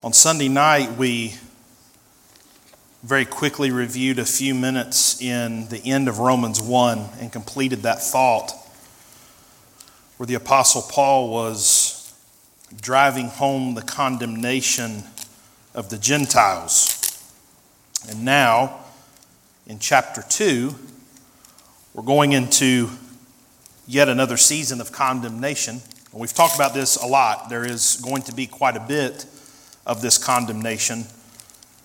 On Sunday night, we very quickly reviewed a few minutes in the end of Romans 1 and completed that thought where the Apostle Paul was driving home the condemnation of the Gentiles. And now, in chapter 2, we're going into yet another season of condemnation. And we've talked about this a lot. There is going to be quite a bit of this condemnation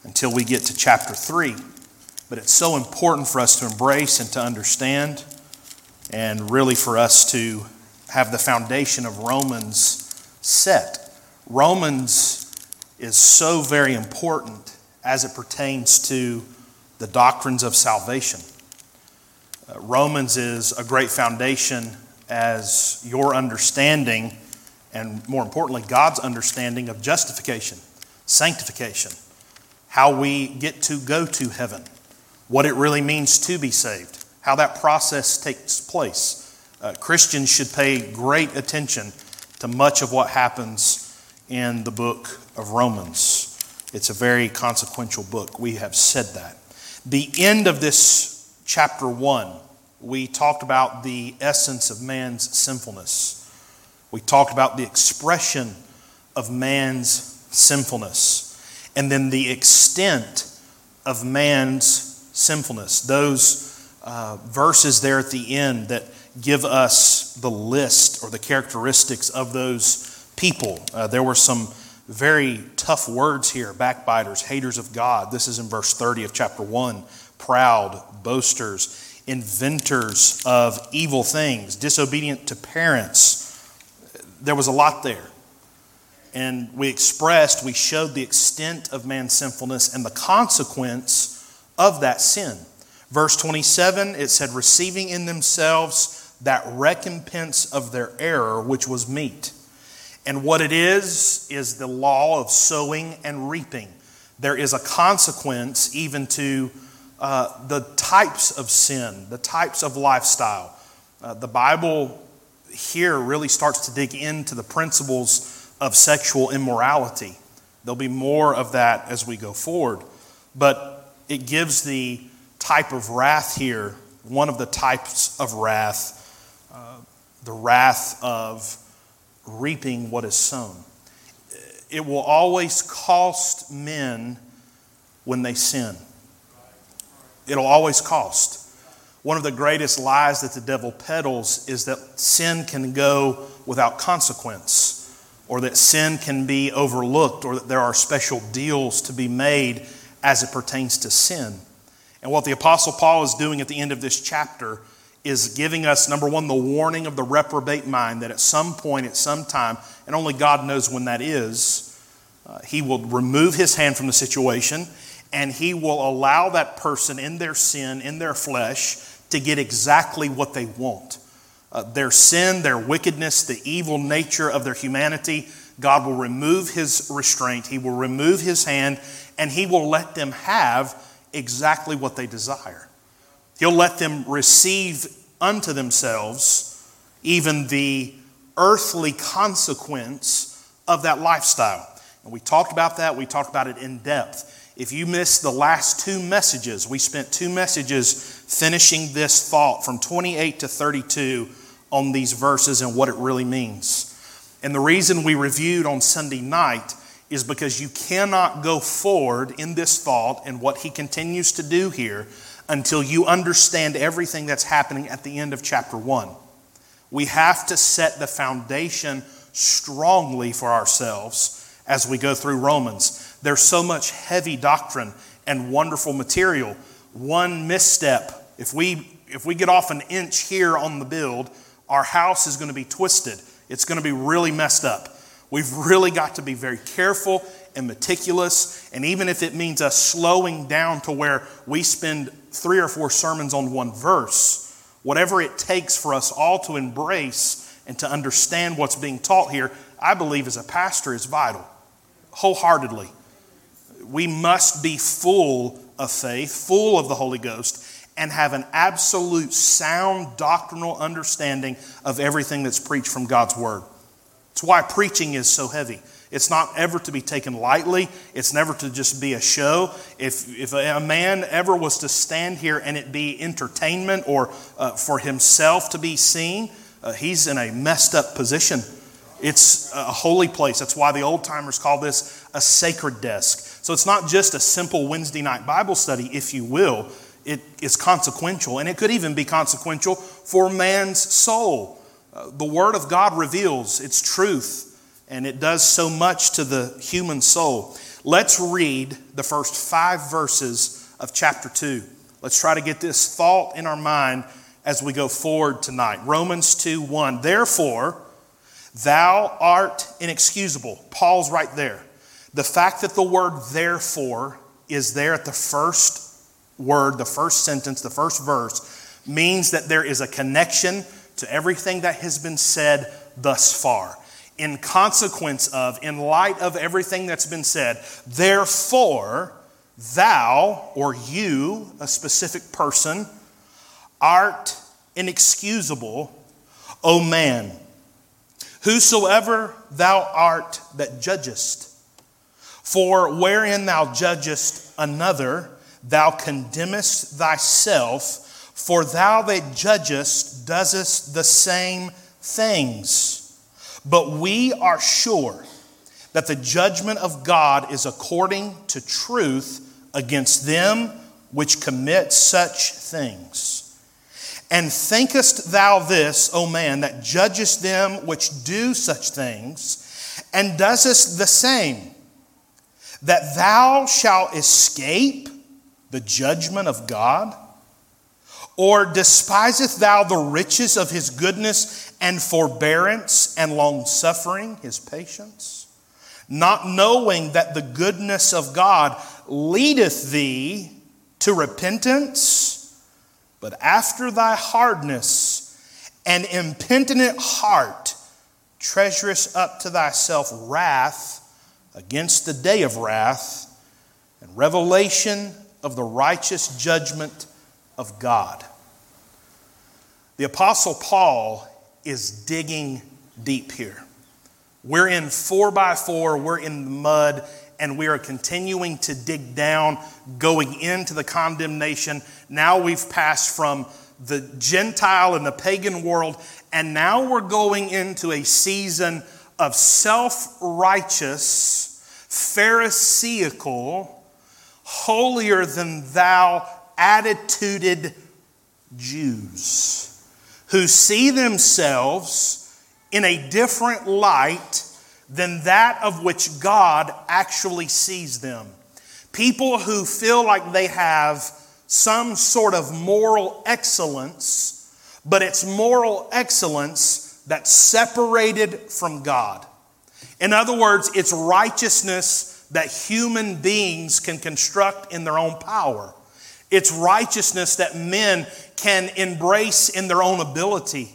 until we get to chapter 3. But it's so important for us to embrace and to understand, and really for us to have the foundation of Romans set. Romans is so very important as it pertains to the doctrines of salvation. Uh, Romans is a great foundation as your understanding, and more importantly, God's understanding of justification sanctification, how we get to go to heaven, what it really means to be saved, how that process takes place. Uh, Christians should pay great attention to much of what happens in the book of Romans. It's a very consequential book. We have said that. The end of this chapter 1, we talked about the essence of man's sinfulness. We talked about the expression of man's sinfulness, and then the extent of man's sinfulness. Those uh, verses there at the end that give us the list or the characteristics of those people. Uh, there were some very tough words here backbiters, haters of God. This is in verse 30 of chapter 1 proud, boasters, inventors of evil things, disobedient to parents. There was a lot there and we expressed, we showed the extent of man's sinfulness and the consequence of that sin. Verse 27, it said, receiving in themselves that recompense of their error, which was meet. And what it is, is the law of sowing and reaping. There is a consequence even to uh, the types of sin, the types of lifestyle. Uh, the Bible here really starts to dig into the principles of sexual immorality. There'll be more of that as we go forward. But it gives the type of wrath here, one of the types of wrath, uh, the wrath of reaping what is sown. It will always cost men when they sin. It'll always cost. One of the greatest lies that the devil peddles is that sin can go without consequence or that sin can be overlooked, or that there are special deals to be made as it pertains to sin. And what the Apostle Paul is doing at the end of this chapter is giving us, number one, the warning of the reprobate mind that at some point, at some time, and only God knows when that is, uh, he will remove his hand from the situation and he will allow that person in their sin, in their flesh, to get exactly what they want uh, their sin, their wickedness, the evil nature of their humanity, God will remove his restraint, he will remove his hand, and he will let them have exactly what they desire. He'll let them receive unto themselves even the earthly consequence of that lifestyle. And we talked about that, we talked about it in depth. If you missed the last two messages, we spent two messages finishing this thought from 28 to 32 on these verses and what it really means. And the reason we reviewed on Sunday night is because you cannot go forward in this thought and what he continues to do here until you understand everything that's happening at the end of chapter 1. We have to set the foundation strongly for ourselves as we go through Romans. There's so much heavy doctrine and wonderful material. One misstep, if we if we get off an inch here on the build, our house is going to be twisted. It's going to be really messed up. We've really got to be very careful and meticulous. And even if it means us slowing down to where we spend three or four sermons on one verse, whatever it takes for us all to embrace and to understand what's being taught here, I believe as a pastor is vital, wholeheartedly. We must be full of faith, full of the Holy Ghost, and have an absolute sound doctrinal understanding of everything that's preached from God's Word. It's why preaching is so heavy. It's not ever to be taken lightly. It's never to just be a show. If, if a man ever was to stand here and it be entertainment or uh, for himself to be seen, uh, he's in a messed up position. It's a holy place. That's why the old timers call this a sacred desk. So it's not just a simple Wednesday night Bible study, if you will. It is consequential, and it could even be consequential for man's soul. Uh, the Word of God reveals its truth, and it does so much to the human soul. Let's read the first five verses of chapter 2. Let's try to get this thought in our mind as we go forward tonight. Romans 2 1. Therefore, thou art inexcusable. Paul's right there. The fact that the word therefore is there at the first word, the first sentence, the first verse, means that there is a connection to everything that has been said thus far. In consequence of, in light of everything that's been said, therefore, thou or you, a specific person, art inexcusable, O man, whosoever thou art that judgest. For wherein thou judgest another, thou condemnest thyself, for thou that judgest doest the same things. But we are sure that the judgment of God is according to truth against them which commit such things. And thinkest thou this, O man, that judgest them which do such things, and doest the same, that thou shalt escape the judgment of God? Or despiseth thou the riches of his goodness and forbearance and long suffering, his patience? Not knowing that the goodness of God leadeth thee to repentance, but after thy hardness and impenitent heart treasurest up to thyself wrath against the day of wrath and revelation of the righteous judgment of God. The Apostle Paul is digging deep here. We're in four by four, we're in the mud, and we are continuing to dig down, going into the condemnation. Now we've passed from the Gentile and the pagan world, and now we're going into a season of self righteous, Pharisaical, holier than thou attituded Jews who see themselves in a different light than that of which God actually sees them. People who feel like they have some sort of moral excellence, but it's moral excellence that's separated from God. In other words, it's righteousness that human beings can construct in their own power. It's righteousness that men can embrace in their own ability.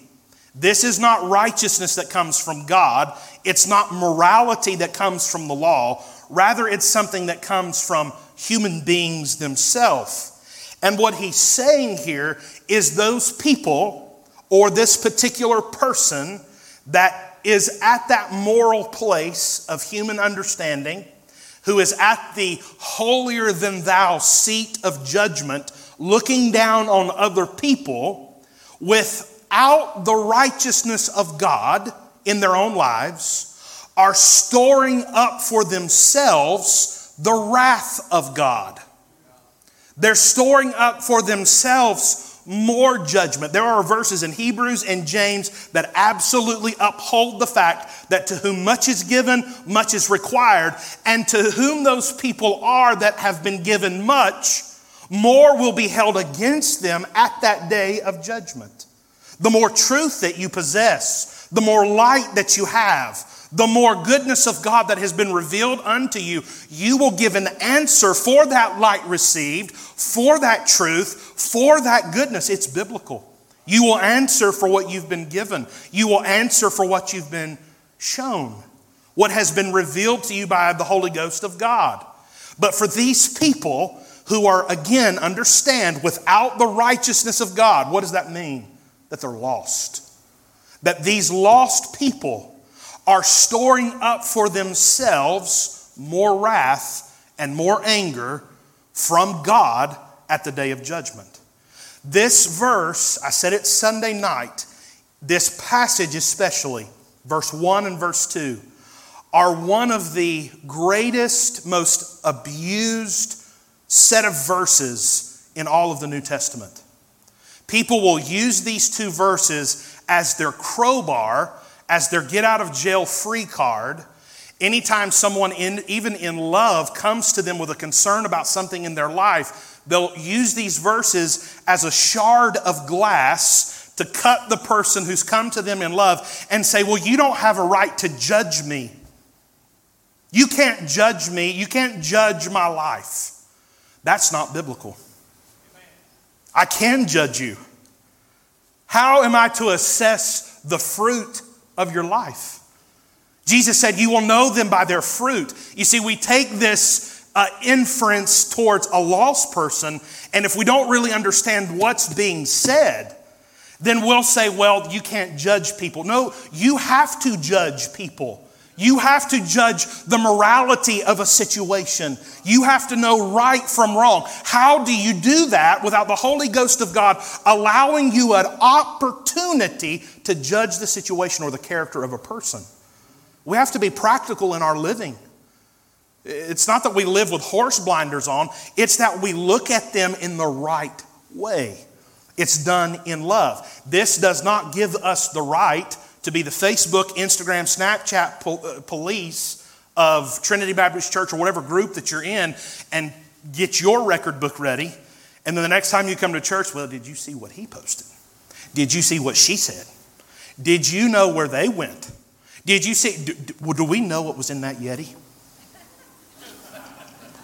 This is not righteousness that comes from God. It's not morality that comes from the law. Rather, it's something that comes from human beings themselves. And what he's saying here is those people or this particular person that is at that moral place of human understanding who is at the holier than thou seat of judgment, looking down on other people without the righteousness of God in their own lives, are storing up for themselves the wrath of God. They're storing up for themselves more judgment. There are verses in Hebrews and James that absolutely uphold the fact that to whom much is given, much is required, and to whom those people are that have been given much, more will be held against them at that day of judgment. The more truth that you possess, the more light that you have, the more goodness of God that has been revealed unto you, you will give an answer for that light received, for that truth, for that goodness. It's biblical. You will answer for what you've been given, you will answer for what you've been shown, what has been revealed to you by the Holy Ghost of God. But for these people who are, again, understand without the righteousness of God, what does that mean? That they're lost. That these lost people, are storing up for themselves more wrath and more anger from God at the day of judgment. This verse, I said it Sunday night, this passage especially, verse 1 and verse 2, are one of the greatest, most abused set of verses in all of the New Testament. People will use these two verses as their crowbar, as their get out of jail free card. Anytime someone, in, even in love, comes to them with a concern about something in their life, they'll use these verses as a shard of glass to cut the person who's come to them in love and say, Well, you don't have a right to judge me. You can't judge me. You can't judge my life. That's not biblical. I can judge you. How am I to assess the fruit of your life? Jesus said, You will know them by their fruit. You see, we take this uh, inference towards a lost person, and if we don't really understand what's being said, then we'll say, Well, you can't judge people. No, you have to judge people. You have to judge the morality of a situation. You have to know right from wrong. How do you do that without the Holy Ghost of God allowing you an opportunity to judge the situation or the character of a person? We have to be practical in our living. It's not that we live with horse blinders on, it's that we look at them in the right way. It's done in love. This does not give us the right to be the Facebook, Instagram, Snapchat uh, police of Trinity Baptist Church or whatever group that you're in and get your record book ready. And then the next time you come to church, well, did you see what he posted? Did you see what she said? Did you know where they went? Did you see? Do, do we know what was in that Yeti?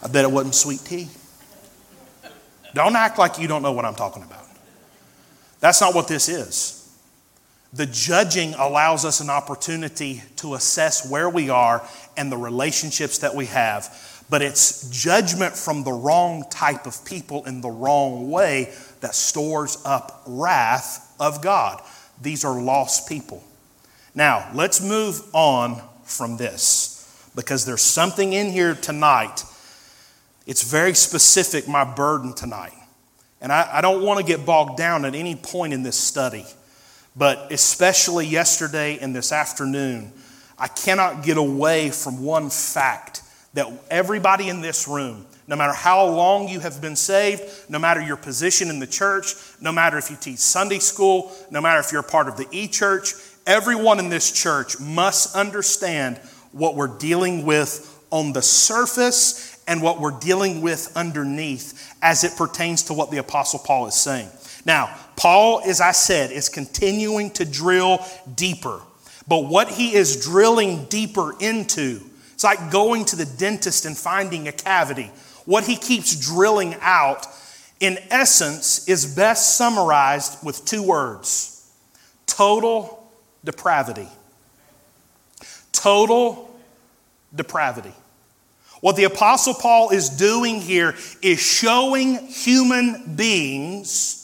I bet it wasn't sweet tea. Don't act like you don't know what I'm talking about. That's not what this is. The judging allows us an opportunity to assess where we are and the relationships that we have. But it's judgment from the wrong type of people in the wrong way that stores up wrath of God. These are lost people. Now, let's move on from this because there's something in here tonight. It's very specific, my burden tonight. And I, I don't want to get bogged down at any point in this study. But especially yesterday and this afternoon, I cannot get away from one fact that everybody in this room, no matter how long you have been saved, no matter your position in the church, no matter if you teach Sunday school, no matter if you're a part of the e church, everyone in this church must understand what we're dealing with on the surface and what we're dealing with underneath as it pertains to what the Apostle Paul is saying. Now, Paul, as I said, is continuing to drill deeper. But what he is drilling deeper into, it's like going to the dentist and finding a cavity. What he keeps drilling out, in essence, is best summarized with two words total depravity. Total depravity. What the Apostle Paul is doing here is showing human beings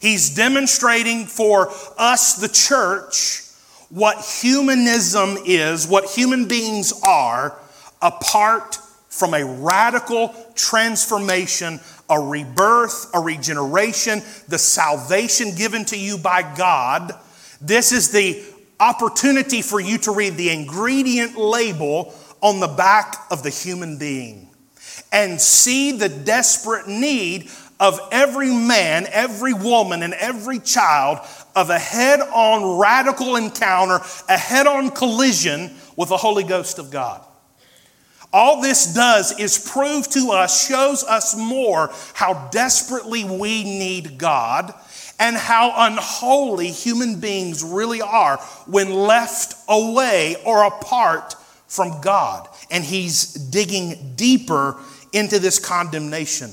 He's demonstrating for us, the church, what humanism is, what human beings are, apart from a radical transformation, a rebirth, a regeneration, the salvation given to you by God. This is the opportunity for you to read the ingredient label on the back of the human being and see the desperate need of every man, every woman, and every child of a head on radical encounter, a head on collision with the Holy Ghost of God. All this does is prove to us, shows us more how desperately we need God and how unholy human beings really are when left away or apart from God. And He's digging deeper into this condemnation.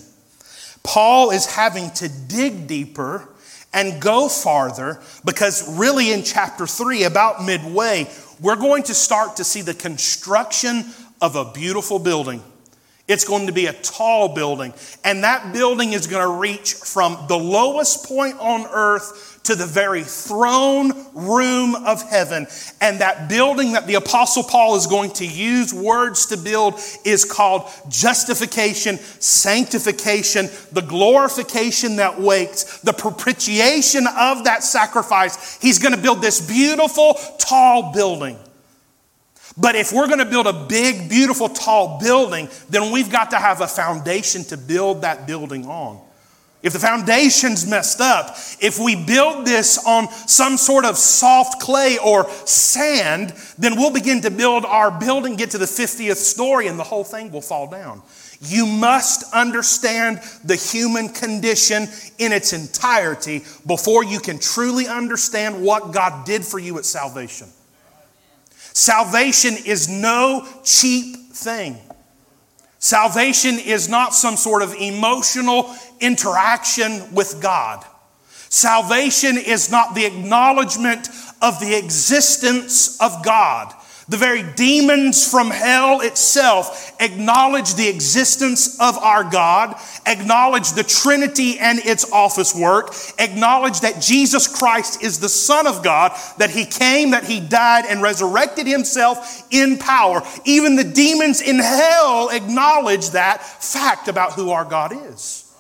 Paul is having to dig deeper and go farther because, really, in chapter 3, about midway, we're going to start to see the construction of a beautiful building. It's going to be a tall building, and that building is going to reach from the lowest point on earth to the very throne room of heaven. And that building that the Apostle Paul is going to use words to build is called justification, sanctification, the glorification that waits, the propitiation of that sacrifice. He's going to build this beautiful, tall building. But if we're going to build a big, beautiful, tall building, then we've got to have a foundation to build that building on. If the foundation's messed up, if we build this on some sort of soft clay or sand, then we'll begin to build our building, get to the 50th story, and the whole thing will fall down. You must understand the human condition in its entirety before you can truly understand what God did for you at salvation. Salvation is no cheap thing. Salvation is not some sort of emotional interaction with God. Salvation is not the acknowledgement of the existence of God. The very demons from hell itself acknowledge the existence of our God, acknowledge the Trinity and its office work, acknowledge that Jesus Christ is the Son of God, that He came, that He died, and resurrected Himself in power. Even the demons in hell acknowledge that fact about who our God is.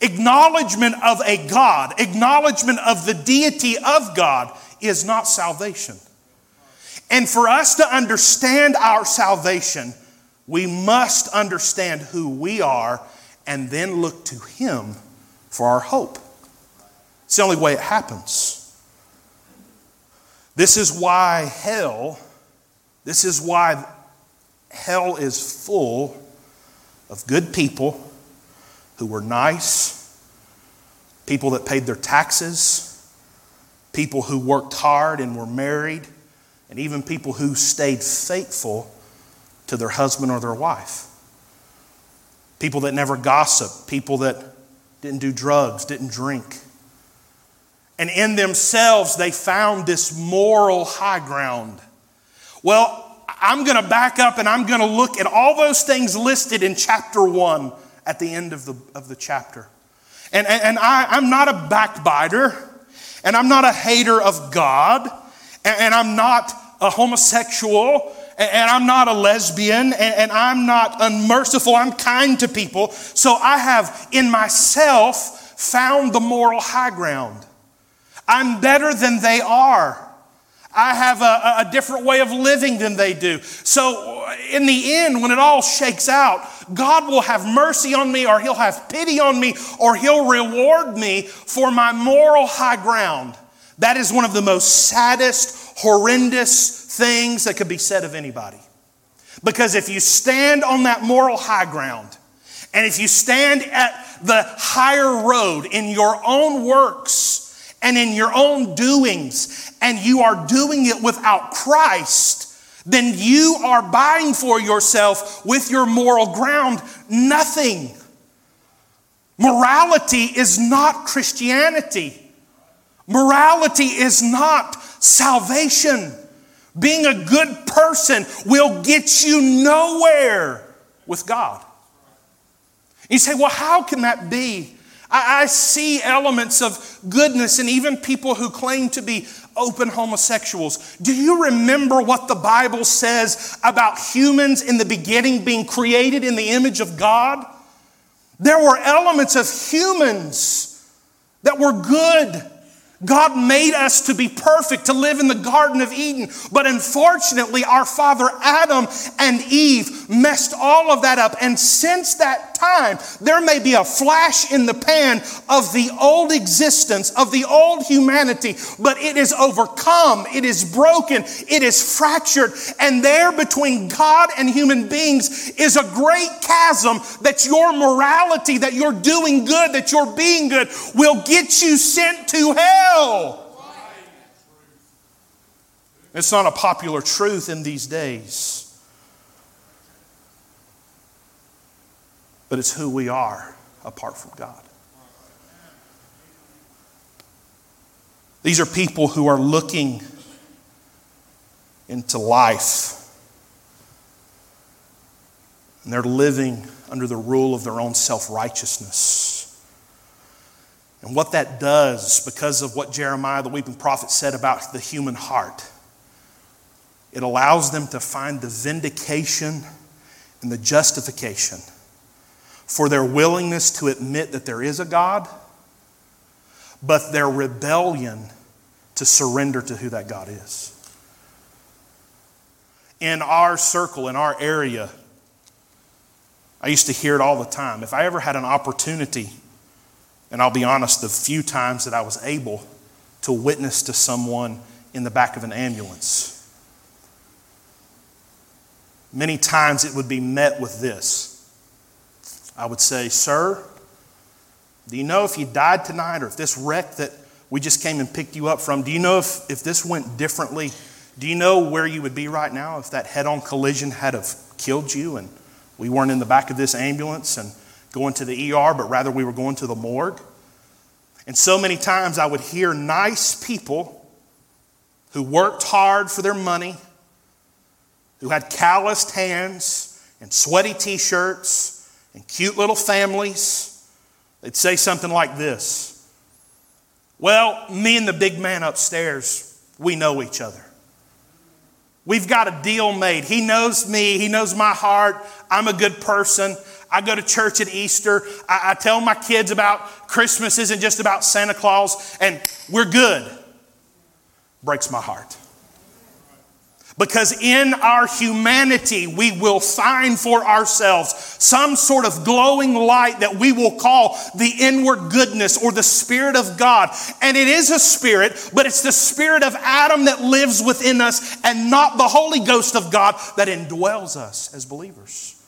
Acknowledgement of a God, acknowledgement of the deity of God is not salvation. And for us to understand our salvation, we must understand who we are and then look to Him for our hope. It's the only way it happens. This is why hell, this is why hell is full of good people who were nice, people that paid their taxes, people who worked hard and were married, and even people who stayed faithful to their husband or their wife. People that never gossip, people that didn't do drugs, didn't drink. And in themselves, they found this moral high ground. Well, I'm going to back up and I'm going to look at all those things listed in chapter 1 at the end of the, of the chapter. And, and, and I, I'm not a backbiter, and I'm not a hater of God, and, I'm not a homosexual, and, I'm not a lesbian, and, I'm not unmerciful. I'm kind to people. So I have in myself found the moral high ground. I'm better than they are. I have a, a, different way of living than they do. So, uh, in the end, when it all shakes out, God will have mercy on me, or He'll have pity on me, or He'll reward me for my moral high ground. That is one of the most saddest, horrendous things that could be said of anybody. Because if you stand on that moral high ground, and if you stand at the higher road in your own works, and in your own doings, and you are doing it without Christ, then you are buying for yourself with your moral ground nothing. Morality is not Christianity. Morality is not salvation. Being a good person will get you nowhere with God. You say, well, how can that be? I, I see elements of goodness and even people who claim to be open homosexuals. Do you remember what the Bible says about humans in the beginning being created in the image of God? There were elements of humans that were good God made us to be perfect, to live in the Garden of Eden. But unfortunately, our father Adam and Eve messed all of that up. And since that time, there may be a flash in the pan of the old existence, of the old humanity, but it is overcome, it is broken, it is fractured. And there between God and human beings is a great chasm that your morality, that you're doing good, that you're being good, will get you sent to hell. It's not a popular truth in these days, but it's who we are apart from God. These are people who are looking into life. And they're living under the rule of their own self righteousness. And what that does, because of what Jeremiah, the weeping prophet, said about the human heart, it allows them to find the vindication and the justification for their willingness to admit that there is a God, but their rebellion to surrender to who that God is. In our circle, in our area, I used to hear it all the time. If I ever had an opportunity, and I'll be honest, the few times that I was able to witness to someone in the back of an ambulance, many times it would be met with this. I would say, Sir, do you know if you died tonight or if this wreck that we just came and picked you up from, do you know if, if this went differently? Do you know where you would be right now if that head on collision had have killed you and we weren't in the back of this ambulance and going to the ER, but rather we were going to the morgue? And so many times I would hear nice people who worked hard for their money, who had calloused hands and sweaty t shirts and cute little families, they'd say something like this Well, me and the big man upstairs, we know each other. We've got a deal made. He knows me, He knows my heart. I'm a good person. I go to church at Easter. I, I tell my kids about Christmas isn't just about Santa Claus, and we're good. Breaks my heart. Because in our humanity, we will find for ourselves some sort of glowing light that we will call the inward goodness or the Spirit of God. And it is a spirit, but it's the Spirit of Adam that lives within us and not the Holy Ghost of God that indwells us as believers.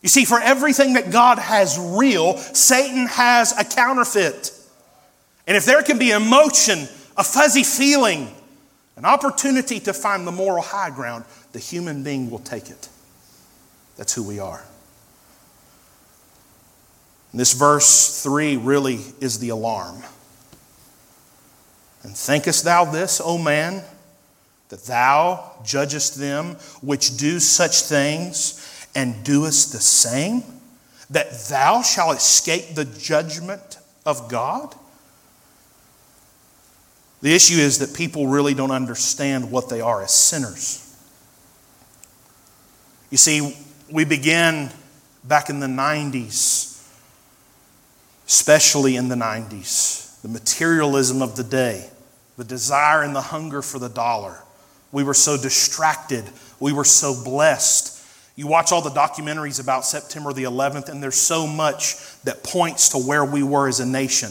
You see, for everything that God has real, Satan has a counterfeit. And if there can be emotion, a fuzzy feeling, an opportunity to find the moral high ground, the human being will take it. That's who we are. And this verse 3 really is the alarm. And thinkest thou this, O man, that thou judgest them which do such things and doest the same, that thou shalt escape the judgment of God? The issue is that people really don't understand what they are as sinners. You see, we began back in the 90s, especially in the 90s, the materialism of the day, the desire and the hunger for the dollar. We were so distracted, we were so blessed. You watch all the documentaries about September the 11th, and there's so much that points to where we were as a nation.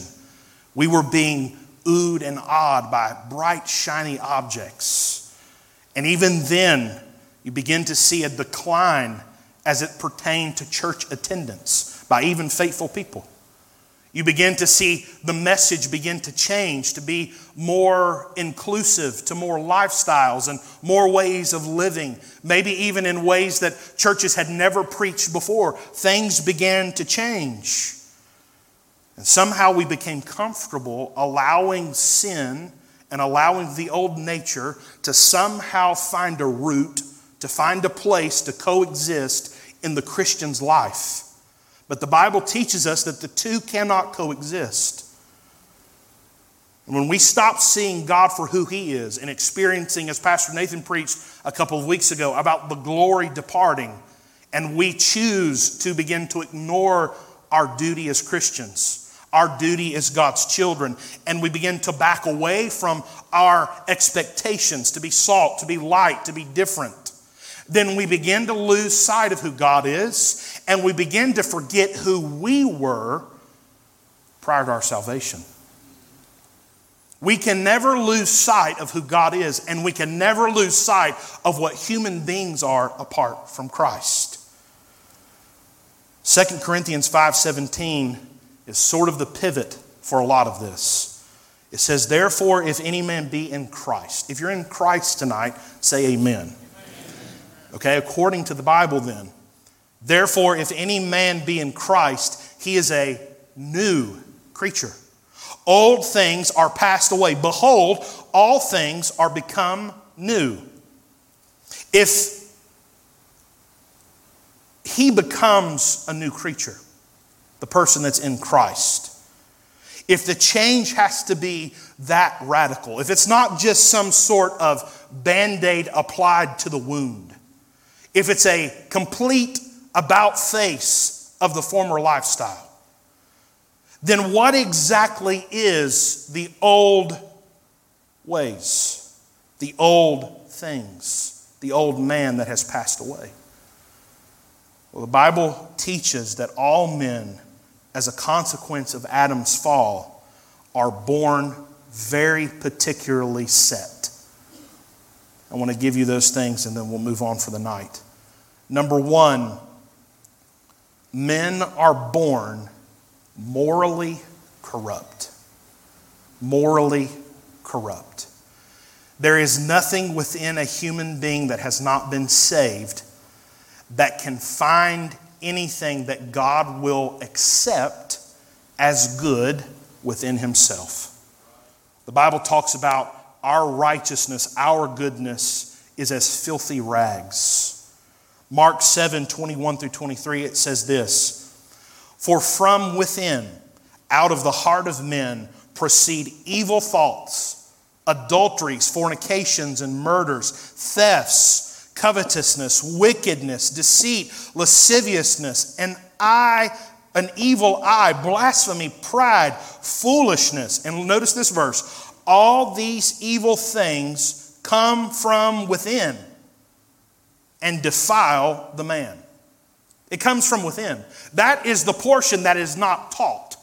We were being oohed and awed by bright, shiny objects. And even then, you begin to see a decline as it pertained to church attendance by even faithful people. You begin to see the message begin to change to be more inclusive to more lifestyles and more ways of living, maybe even in ways that churches had never preached before. Things began to change. And somehow we became comfortable allowing sin and allowing the old nature to somehow find a root, to find a place to coexist in the Christian's life. But the Bible teaches us that the two cannot coexist. And when we stop seeing God for who He is and experiencing, as Pastor Nathan preached a couple of weeks ago, about the glory departing, and we choose to begin to ignore our duty as Christians, our duty as God's children, and we begin to back away from our expectations to be salt, to be light, to be different, then we begin to lose sight of who God is, and we begin to forget who we were prior to our salvation. We can never lose sight of who God is, and we can never lose sight of what human beings are apart from Christ. 2 Corinthians 5:17 is sort of the pivot for a lot of this. It says, Therefore, if any man be in Christ, if you're in Christ tonight, say amen. amen. Okay, according to the Bible, then, therefore, if any man be in Christ, he is a new creature. Old things are passed away. Behold, all things are become new. If he becomes a new creature, the person that's in Christ. if the change has to be that radical, if it's not just some sort of band aid applied to the wound, if it's a complete about face of the former lifestyle, then what exactly is the old ways, the old things, the old man that has passed away? Well, the Bible teaches that all men as a consequence of Adam's fall, are born very particularly set. I want to give you those things and then we'll move on for the night. Number one, men are born morally corrupt. Morally corrupt. There is nothing within a human being that has not been saved that can find anything that God will accept as good within Himself. The Bible talks about our righteousness, our goodness is as filthy rags. Mark 7 21 through 23, it says this For from within, out of the heart of men, proceed evil thoughts, adulteries, fornications, and murders, thefts covetousness, wickedness, deceit, lasciviousness, an eye, an evil eye, blasphemy, pride, foolishness. And notice this verse all these evil things come from within and defile the man. It comes from within. That is the portion that is not taught.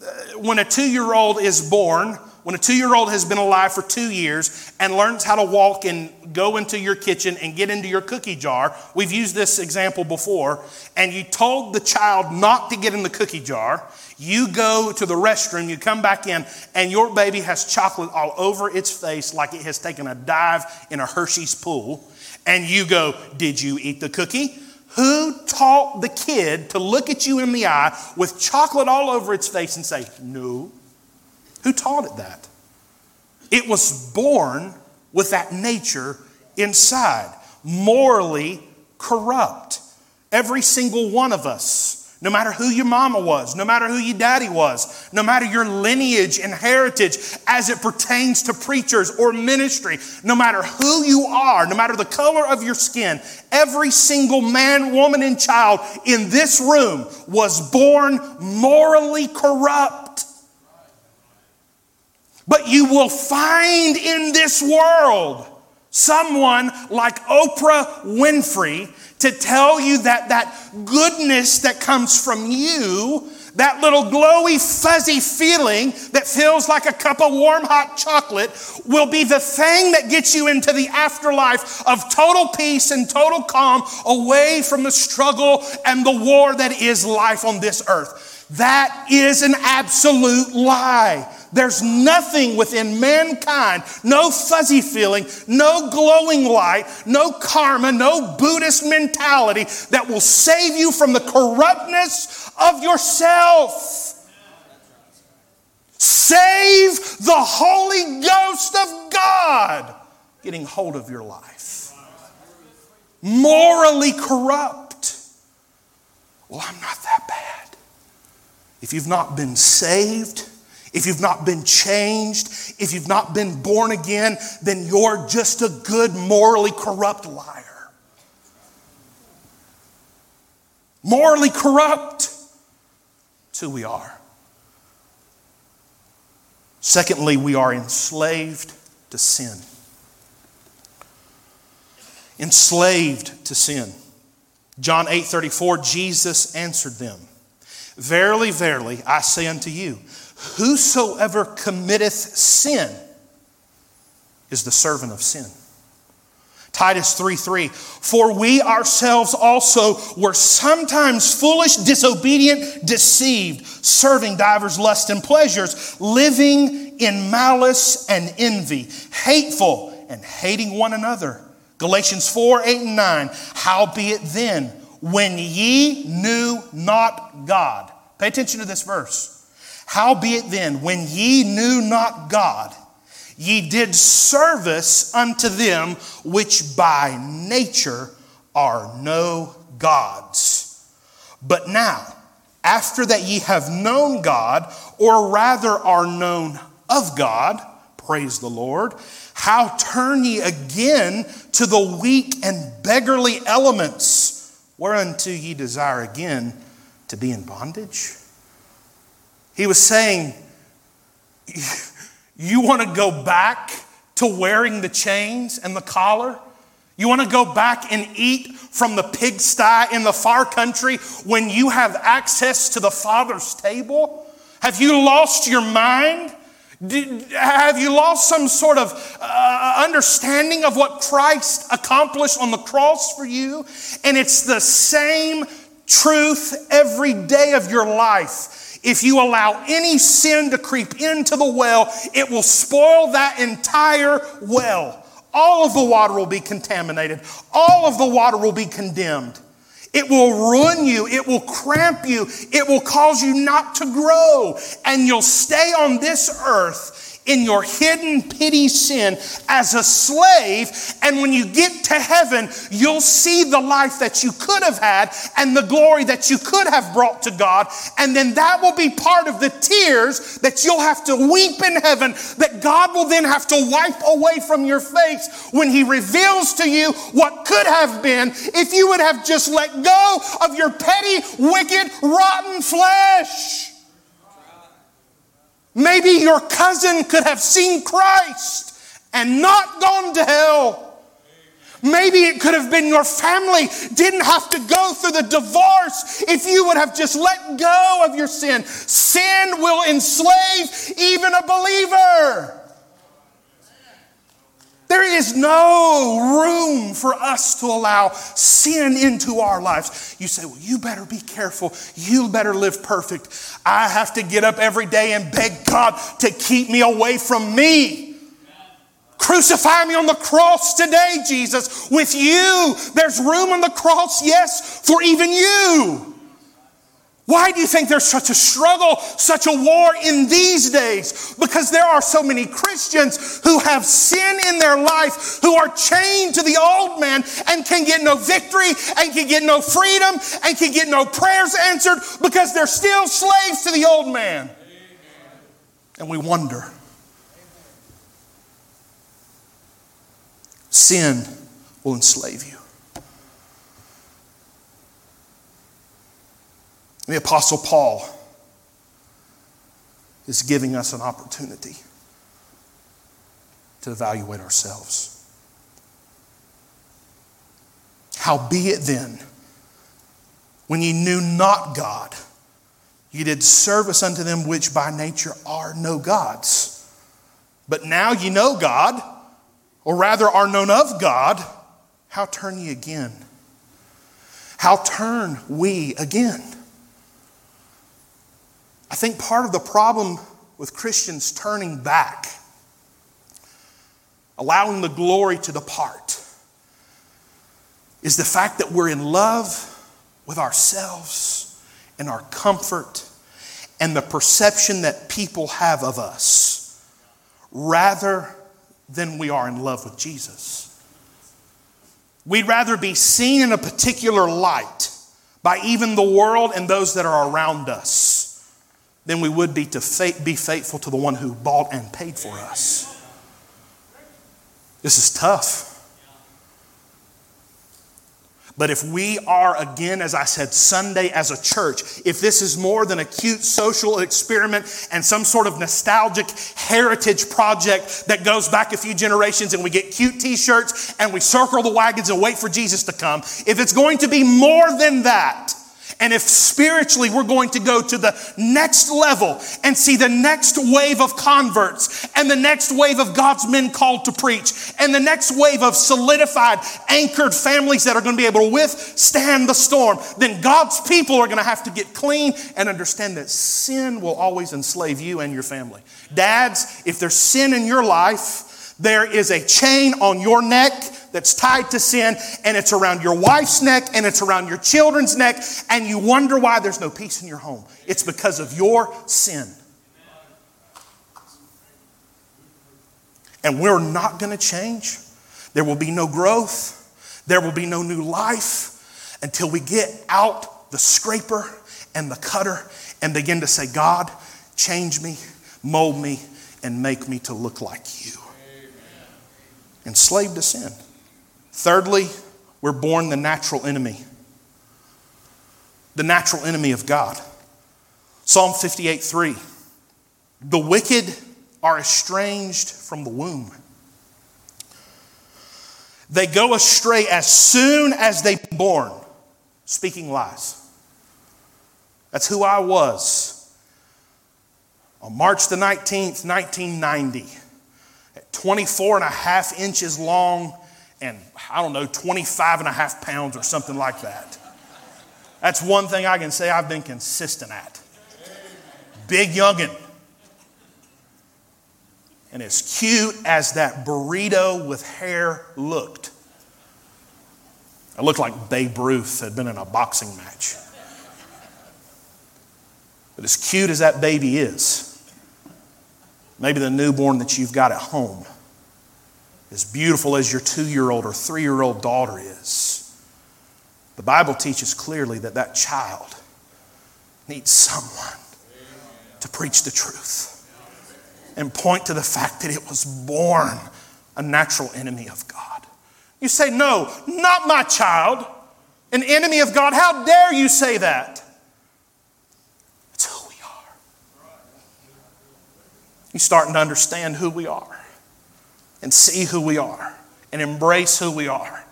Uh, when a two year old is born, when a two year old has been alive for two years and learns how to walk and go into your kitchen and get into your cookie jar, we've used this example before, and you told the child not to get in the cookie jar, you go to the restroom, you come back in, and your baby has chocolate all over its face like it has taken a dive in a Hershey's pool, and you go, Did you eat the cookie? Who taught the kid to look at you in the eye with chocolate all over its face and say, No? Who taught it that? It was born with that nature inside, morally corrupt. Every single one of us, no matter who your mama was, no matter who your daddy was, no matter your lineage and heritage as it pertains to preachers or ministry, no matter who you are, no matter the color of your skin, every single man, woman, and child in this room was born morally corrupt. But you will find in this world someone like Oprah Winfrey to tell you that that goodness that comes from you, that little glowy, fuzzy feeling that feels like a cup of warm, hot chocolate, will be the thing that gets you into the afterlife of total peace and total calm away from the struggle and the war that is life on this earth. That is an absolute lie. There's nothing within mankind, no fuzzy feeling, no glowing light, no karma, no Buddhist mentality that will save you from the corruptness of yourself. Save the Holy Ghost of God getting hold of your life. Morally corrupt. Well, I'm not that bad. If you've not been saved, if you've not been changed, if you've not been born again, then you're just a good, morally corrupt liar. Morally corrupt. It's who we are. Secondly, we are enslaved to sin. Enslaved to sin. John 8 34, Jesus answered them, Verily, verily, I say unto you, Whosoever committeth sin is the servant of sin. Titus 3 3. For we ourselves also were sometimes foolish, disobedient, deceived, serving divers lusts and pleasures, living in malice and envy, hateful and hating one another. Galatians 4 8 and 9. Howbeit then, when ye knew not God, pay attention to this verse. Howbeit then, when ye knew not God, ye did service unto them which by nature are no gods. But now, after that ye have known God, or rather are known of God, praise the Lord, how turn ye again to the weak and beggarly elements, whereunto ye desire again to be in bondage? He was saying, You want to go back to wearing the chains and the collar? You want to go back and eat from the pigsty in the far country when you have access to the Father's table? Have you lost your mind? have you lost some sort of uh, understanding of what Christ accomplished on the cross for you? And it's the same truth every day of your life. If you allow any sin to creep into the well, it will spoil that entire well. All of the water will be contaminated. All of the water will be condemned. It will ruin you. It will cramp you. It will cause you not to grow. And you'll stay on this earth in your hidden pity sin as a slave. And when you get to heaven, you'll see the life that you could have had and the glory that you could have brought to God. And then that will be part of the tears that you'll have to weep in heaven, that God will then have to wipe away from your face when He reveals to you what could have been if you would have just let go of your petty, wicked, rotten flesh. Maybe your cousin could have seen Christ and not gone to hell. Maybe it could have been your family didn't have to go through the divorce if you would have just let go of your sin. Sin will enslave even a believer. There is no room for us to allow sin into our lives. You say, well, you better be careful. You better live perfect. I have to get up every day and beg God to keep me away from me. Crucify me on the cross today, Jesus. With you, there's room on the cross, yes, for even you. Why do you think there's such a struggle, such a war in these days? Because there are so many Christians who have sin in their life, who are chained to the old man and can get no victory and can get no freedom and can get no prayers answered because they're still slaves to the old man. And we wonder. Sin will enslave you. The Apostle Paul is giving us an opportunity to evaluate ourselves. Howbeit then, when ye knew not God, ye did service unto them which by nature are no gods. But now ye know God, or rather are known of God, how turn ye again? How turn we again? I think part of the problem with Christians turning back, allowing the glory to depart, is the fact that we're in love with ourselves and our comfort and the perception that people have of us rather than we are in love with Jesus. We'd rather be seen in a particular light by even the world and those that are around us than we would be to be faithful to the one who bought and paid for us. This is tough. But if we are, again, as I said, Sunday as a church, if this is more than a cute social experiment and some sort of nostalgic heritage project that goes back a few generations and we get cute t shirts and we circle the wagons and wait for Jesus to come, if it's going to be more than that, and if spiritually we're going to go to the next level and see the next wave of converts and the next wave of God's men called to preach and the next wave of solidified, anchored families that are going to be able to withstand the storm, then God's people are going to have to get clean and understand that sin will always enslave you and your family. Dads, if there's sin in your life, there is a chain on your neck that's tied to sin, and it's around your wife's neck and it's around your children's neck, and you wonder why there's no peace in your home. It's because of your sin. And we're not going to change. There will be no growth, there will be no new life until we get out the scraper and the cutter and begin to say, God, change me, mold me, and make me to look like you. Amen. Enslaved to sin. Thirdly, we're born the natural enemy. The natural enemy of God. Psalm 58 3. The wicked are estranged from the womb. They go astray as soon as they're born, speaking lies. That's who I was on March the 19th, 1990, at 24 and a half inches long and I don't know, 25 and a half pounds or something like that. That's one thing I can say I've been consistent at. Big youngin'. And as cute as that burrito with hair looked, I looked like Babe Ruth had been in a boxing match. But as cute as that baby is, maybe the newborn that you've got at home, as beautiful as your two year old or three year old daughter is, the Bible teaches clearly that that child needs someone to preach the truth and point to the fact that it was born a natural enemy of God. You say, No, not my child, an enemy of God. How dare you say that? It's who we are. You're starting to understand who we are and see who we are and embrace who we are.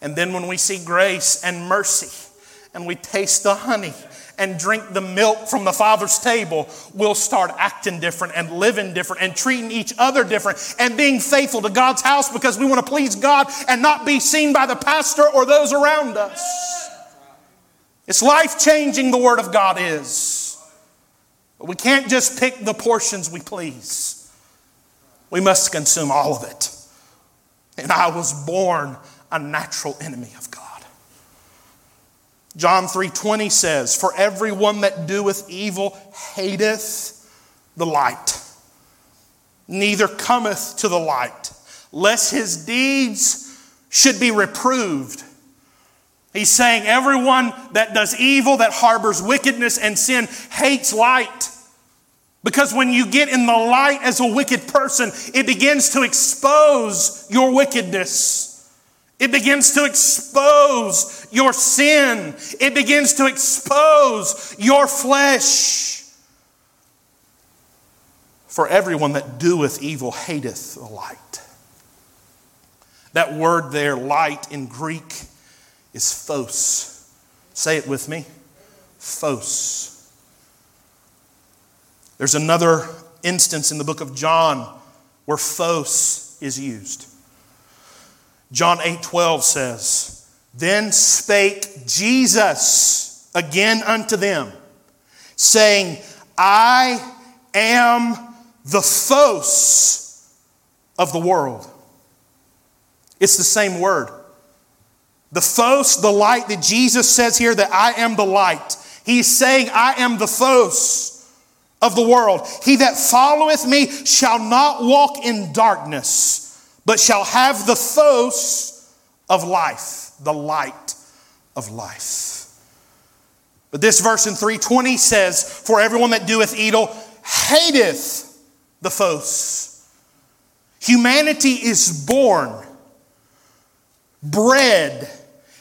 And then when we see grace and mercy and we taste the honey and drink the milk from the Father's table, we'll start acting different and living different and treating each other different and being faithful to God's house because we want to please God and not be seen by the pastor or those around us. It's life changing, the Word of God is. But we can't just pick the portions we please. We must consume all of it. And I was born a natural enemy of God. John 3:20 says, "For everyone that doeth evil hateth the light, neither cometh to the light, lest his deeds should be reproved." He's saying everyone that does evil, that harbors wickedness and sin, hates light. Because when you get in the light as a wicked person, it begins to expose your wickedness. It begins to expose your sin. It begins to expose your flesh. For everyone that doeth evil hateth the light. That word there, light in Greek, is phos. Say it with me. Phos. There's another instance in the book of John where phos is used. John 8:12 says, "Then spake Jesus again unto them, saying, I am the phos of the world." It's the same word. The phos, the light that Jesus says here that I am the light. He's saying, I am the phos of the world. He that followeth me shall not walk in darkness, but shall have the phos of life, the light of life. But this verse in 320 says, For everyone that doeth evil hateth the phos. Humanity is born, bred,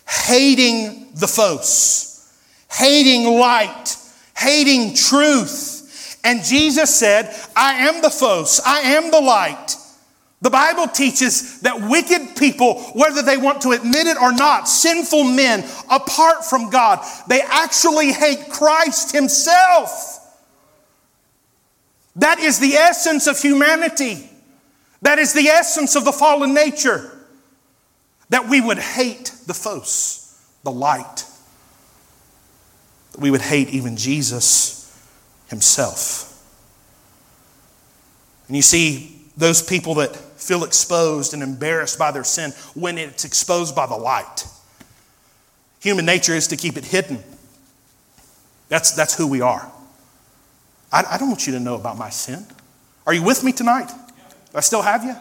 hating the phos, hating light, hating truth and Jesus said, I am the phos, I am the light. The Bible teaches that wicked people, whether they want to admit it or not, sinful men apart from God, they actually hate Christ Himself. That is the essence of humanity. That is the essence of the fallen nature. That we would hate the phos, the light. That we would hate even Jesus himself. And you see, those people that feel exposed and embarrassed by their sin when it's exposed by the light. Human nature is to keep it hidden. That's, that's who we are. I, I don't want you to know about my sin. Are you with me tonight? I still have you?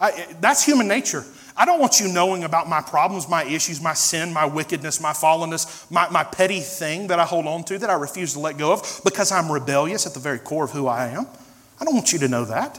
I, that's human nature. I don't want you knowing about my problems, my issues, my sin, my wickedness, my fallenness, my, my petty thing that I hold on to that I refuse to let go of because I'm rebellious at the very core of who I am. I don't want you to know that.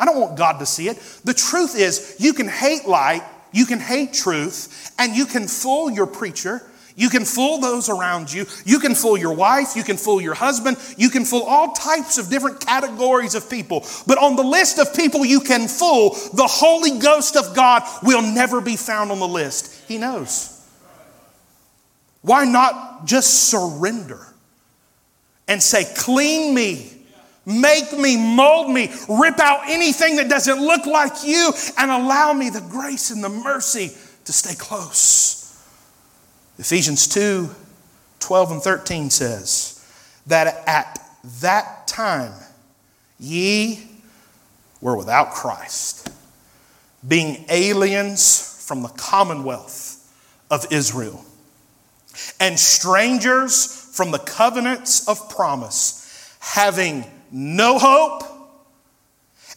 I don't want God to see it. The truth is, you can hate light, you can hate truth, and you can fool your preacher you can fool those around you. You can fool your wife. You can fool your husband. You can fool all types of different categories of people. But on the list of people you can fool, the Holy Ghost of God will never be found on the list. He knows. Why not just surrender and say, Clean me. Make me, mold me, rip out anything that doesn't look like you, and allow me the grace and the mercy to stay close. Ephesians 2 12 and 13 says that at that time ye were without Christ, being aliens from the commonwealth of Israel, and strangers from the covenants of promise, having no hope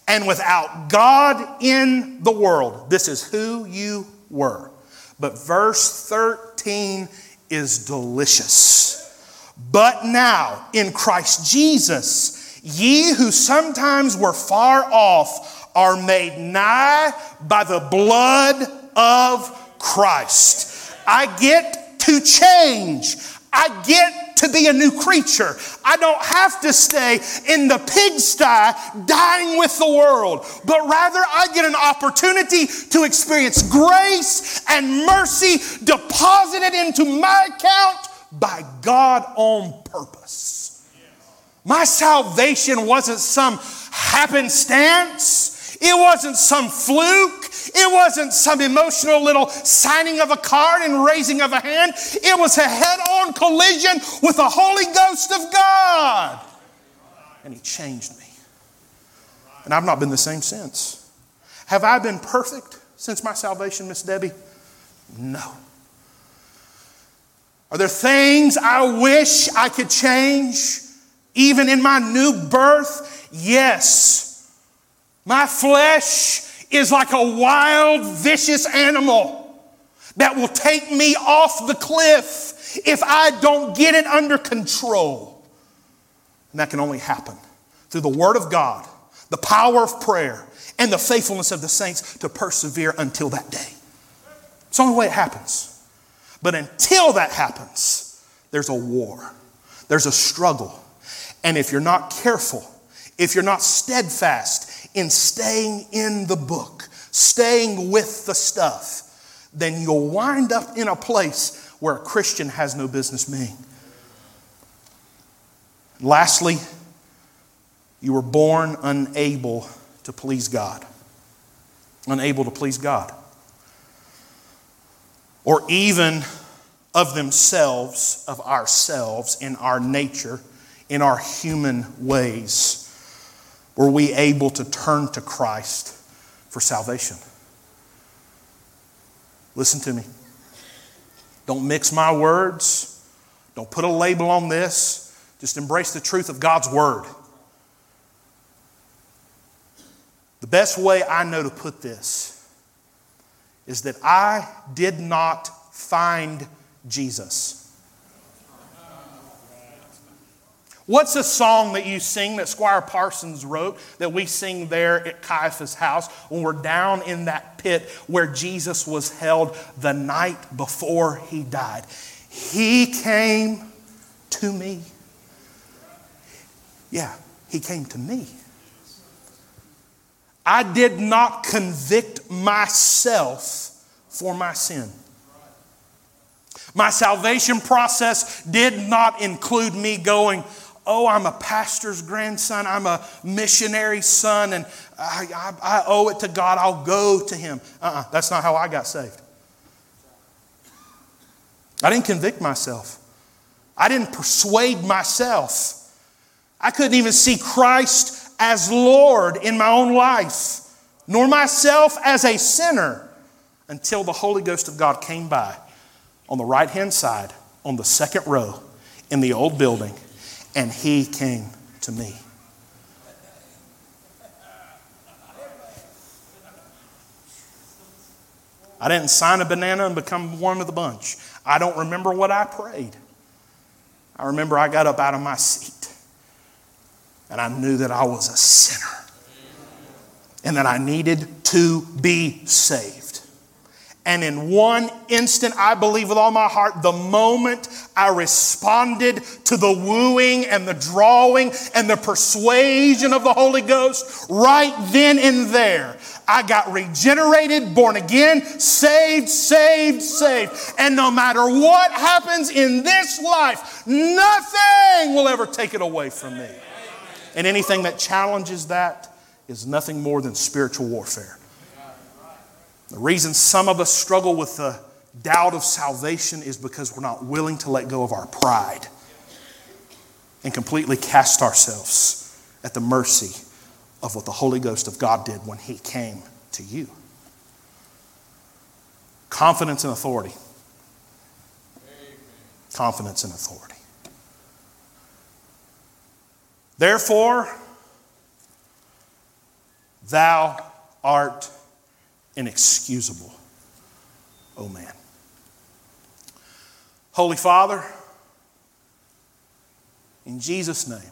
and without God in the world. This is who you were. But verse 13 is delicious. But now, in Christ Jesus, ye who sometimes were far off are made nigh by the blood of Christ. I get to change. I get to be a new creature. I don't have to stay in the pigsty dying with the world, but rather I get an opportunity to experience grace and mercy deposited into my account by God on purpose. My salvation wasn't some happenstance. It wasn't some fluke. It wasn't some emotional little signing of a card and raising of a hand. It was a head on collision with the Holy Ghost of God. And He changed me. And I've not been the same since. Have I been perfect since my salvation, Miss Debbie? No. Are there things I wish I could change, even in my new birth? Yes. My flesh is like a wild, vicious animal that will take me off the cliff if I don't get it under control. And that can only happen through the Word of God, the power of prayer, and the faithfulness of the saints to persevere until that day. It's the only way it happens. But until that happens, there's a war, there's a struggle. And if you're not careful, if you're not steadfast in staying in the book, staying with the stuff, then you'll wind up in a place where a Christian has no business being. Lastly, you were born unable to please God. Unable to please God. Or even of themselves, of ourselves, in our nature, in our human ways were we able to turn to Christ for salvation? Listen to me. Don't mix my words. Don't put a label on this. Just embrace the truth of God's Word. The best way I know to put this is that I did not find Jesus. What's a song that you sing that Squire Parsons wrote that we sing there at Caiaphas' house when we're down in that pit where Jesus was held the night before he died? He came to me. Yeah, he came to me. I did not convict myself for my sin. My salvation process did not include me going, oh, I'm a pastor's grandson, I'm a missionary son, and I, I, I owe it to God, I'll go to Him. Uh uh-uh, that's not how I got saved. I didn't convict myself, I didn't persuade myself. I couldn't even see Christ as Lord in my own life, nor myself as a sinner until the Holy Ghost of God came by on the right hand side, on the second row in the old building and he came to me. I didn't sign a banana and become one of the bunch. I don't remember what I prayed. I remember I got up out of my seat and I knew that I was a sinner and that I needed to be saved. And in one instant, I believe with all my heart, the moment I responded to the wooing and the drawing and the persuasion of the Holy Ghost, right then and there, I got regenerated, born again, saved, saved, saved. And no matter what happens in this life, nothing will ever take it away from me. And anything that challenges that is nothing more than spiritual warfare. The reason some of us struggle with the doubt of salvation is because we're not willing to let go of our pride and completely cast ourselves at the mercy of what the Holy Ghost of God did when He came to you. Confidence and authority. Confidence and authority. Therefore, thou art inexcusable, oh man. Holy Father, in Jesus' name,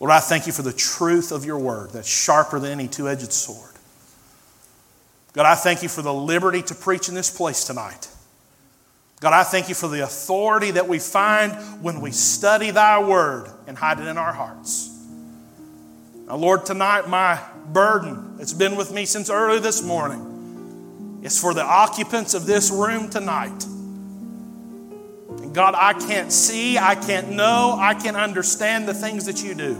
Lord, I thank you for the truth of your word that's sharper than any two edged sword. God, I thank you for the liberty to preach in this place tonight. God, I thank you for the authority that we find when we study thy word and hide it in our hearts. Now, Lord, tonight my burden that's been with me since early this morning is for the occupants of this room tonight. And God, I can't see, I can't know, I can't understand the things that you do.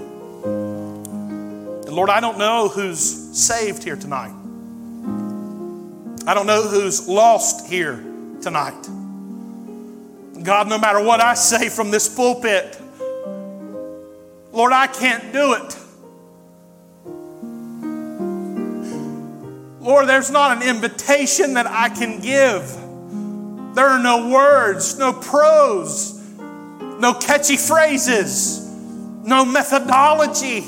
And Lord, I don't know who's saved here tonight. I don't know who's lost here tonight. God, no matter what I say from this pulpit, Lord, I can't do it. Lord, there's not an invitation that I can give. There are no words, no prose, no catchy phrases, no methodology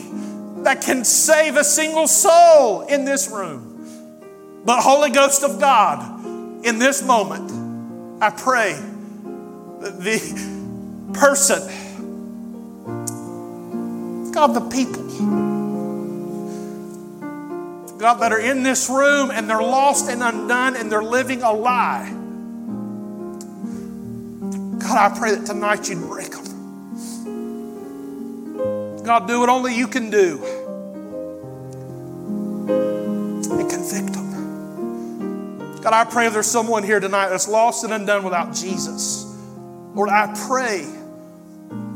that can save a single soul in this room. But, Holy Ghost of God, in this moment, I pray that the person, God, the people, God, that are in this room and they're lost and undone and they're living a lie. God, I pray that tonight you'd break them. God, do what only you can do and convict them. God, I pray if there's someone here tonight that's lost and undone without Jesus. Lord, I pray,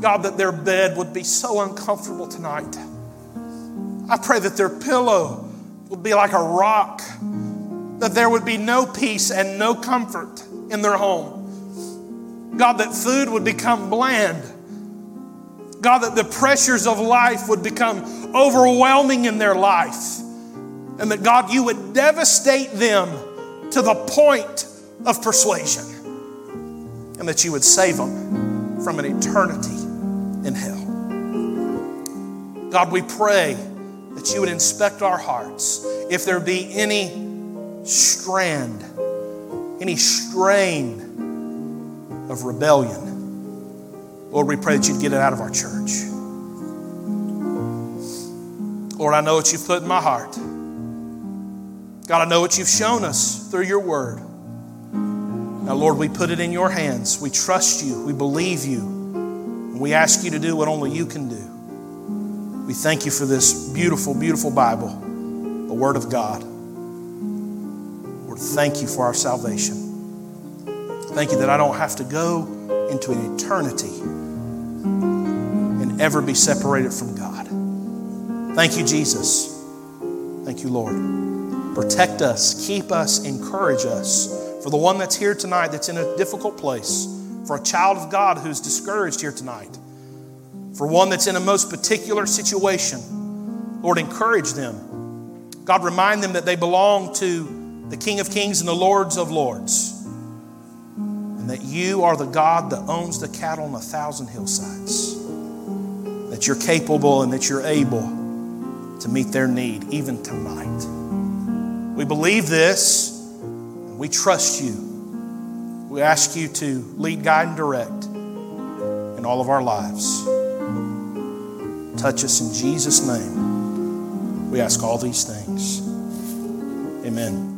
God, that their bed would be so uncomfortable tonight. I pray that their pillow would be like a rock, that there would be no peace and no comfort in their home. God, that food would become bland. God, that the pressures of life would become overwhelming in their life. And that, God, you would devastate them to the point of persuasion. And that you would save them from an eternity in hell. God, we pray that you would inspect our hearts. If there be any strand, any strain of rebellion, Lord, we pray that you'd get it out of our church. Lord, I know what you've put in my heart. God, I know what you've shown us through your word. Now, Lord, we put it in your hands. We trust you. We believe you. And we ask you to do what only you can do. We thank you for this beautiful, beautiful Bible, the Word of God. Lord, thank you for our salvation. Thank you that I don't have to go into an eternity and ever be separated from God. Thank you, Jesus. Thank you, Lord. Protect us, keep us, encourage us. For the one that's here tonight that's in a difficult place, for a child of God who's discouraged here tonight, for one that's in a most particular situation, Lord, encourage them. God, remind them that they belong to the King of Kings and the Lords of Lords. And that you are the God that owns the cattle on a thousand hillsides. That you're capable and that you're able to meet their need even tonight. We believe this. and We trust you. We ask you to lead, guide, and direct in all of our lives. Touch us in Jesus' name. We ask all these things. Amen.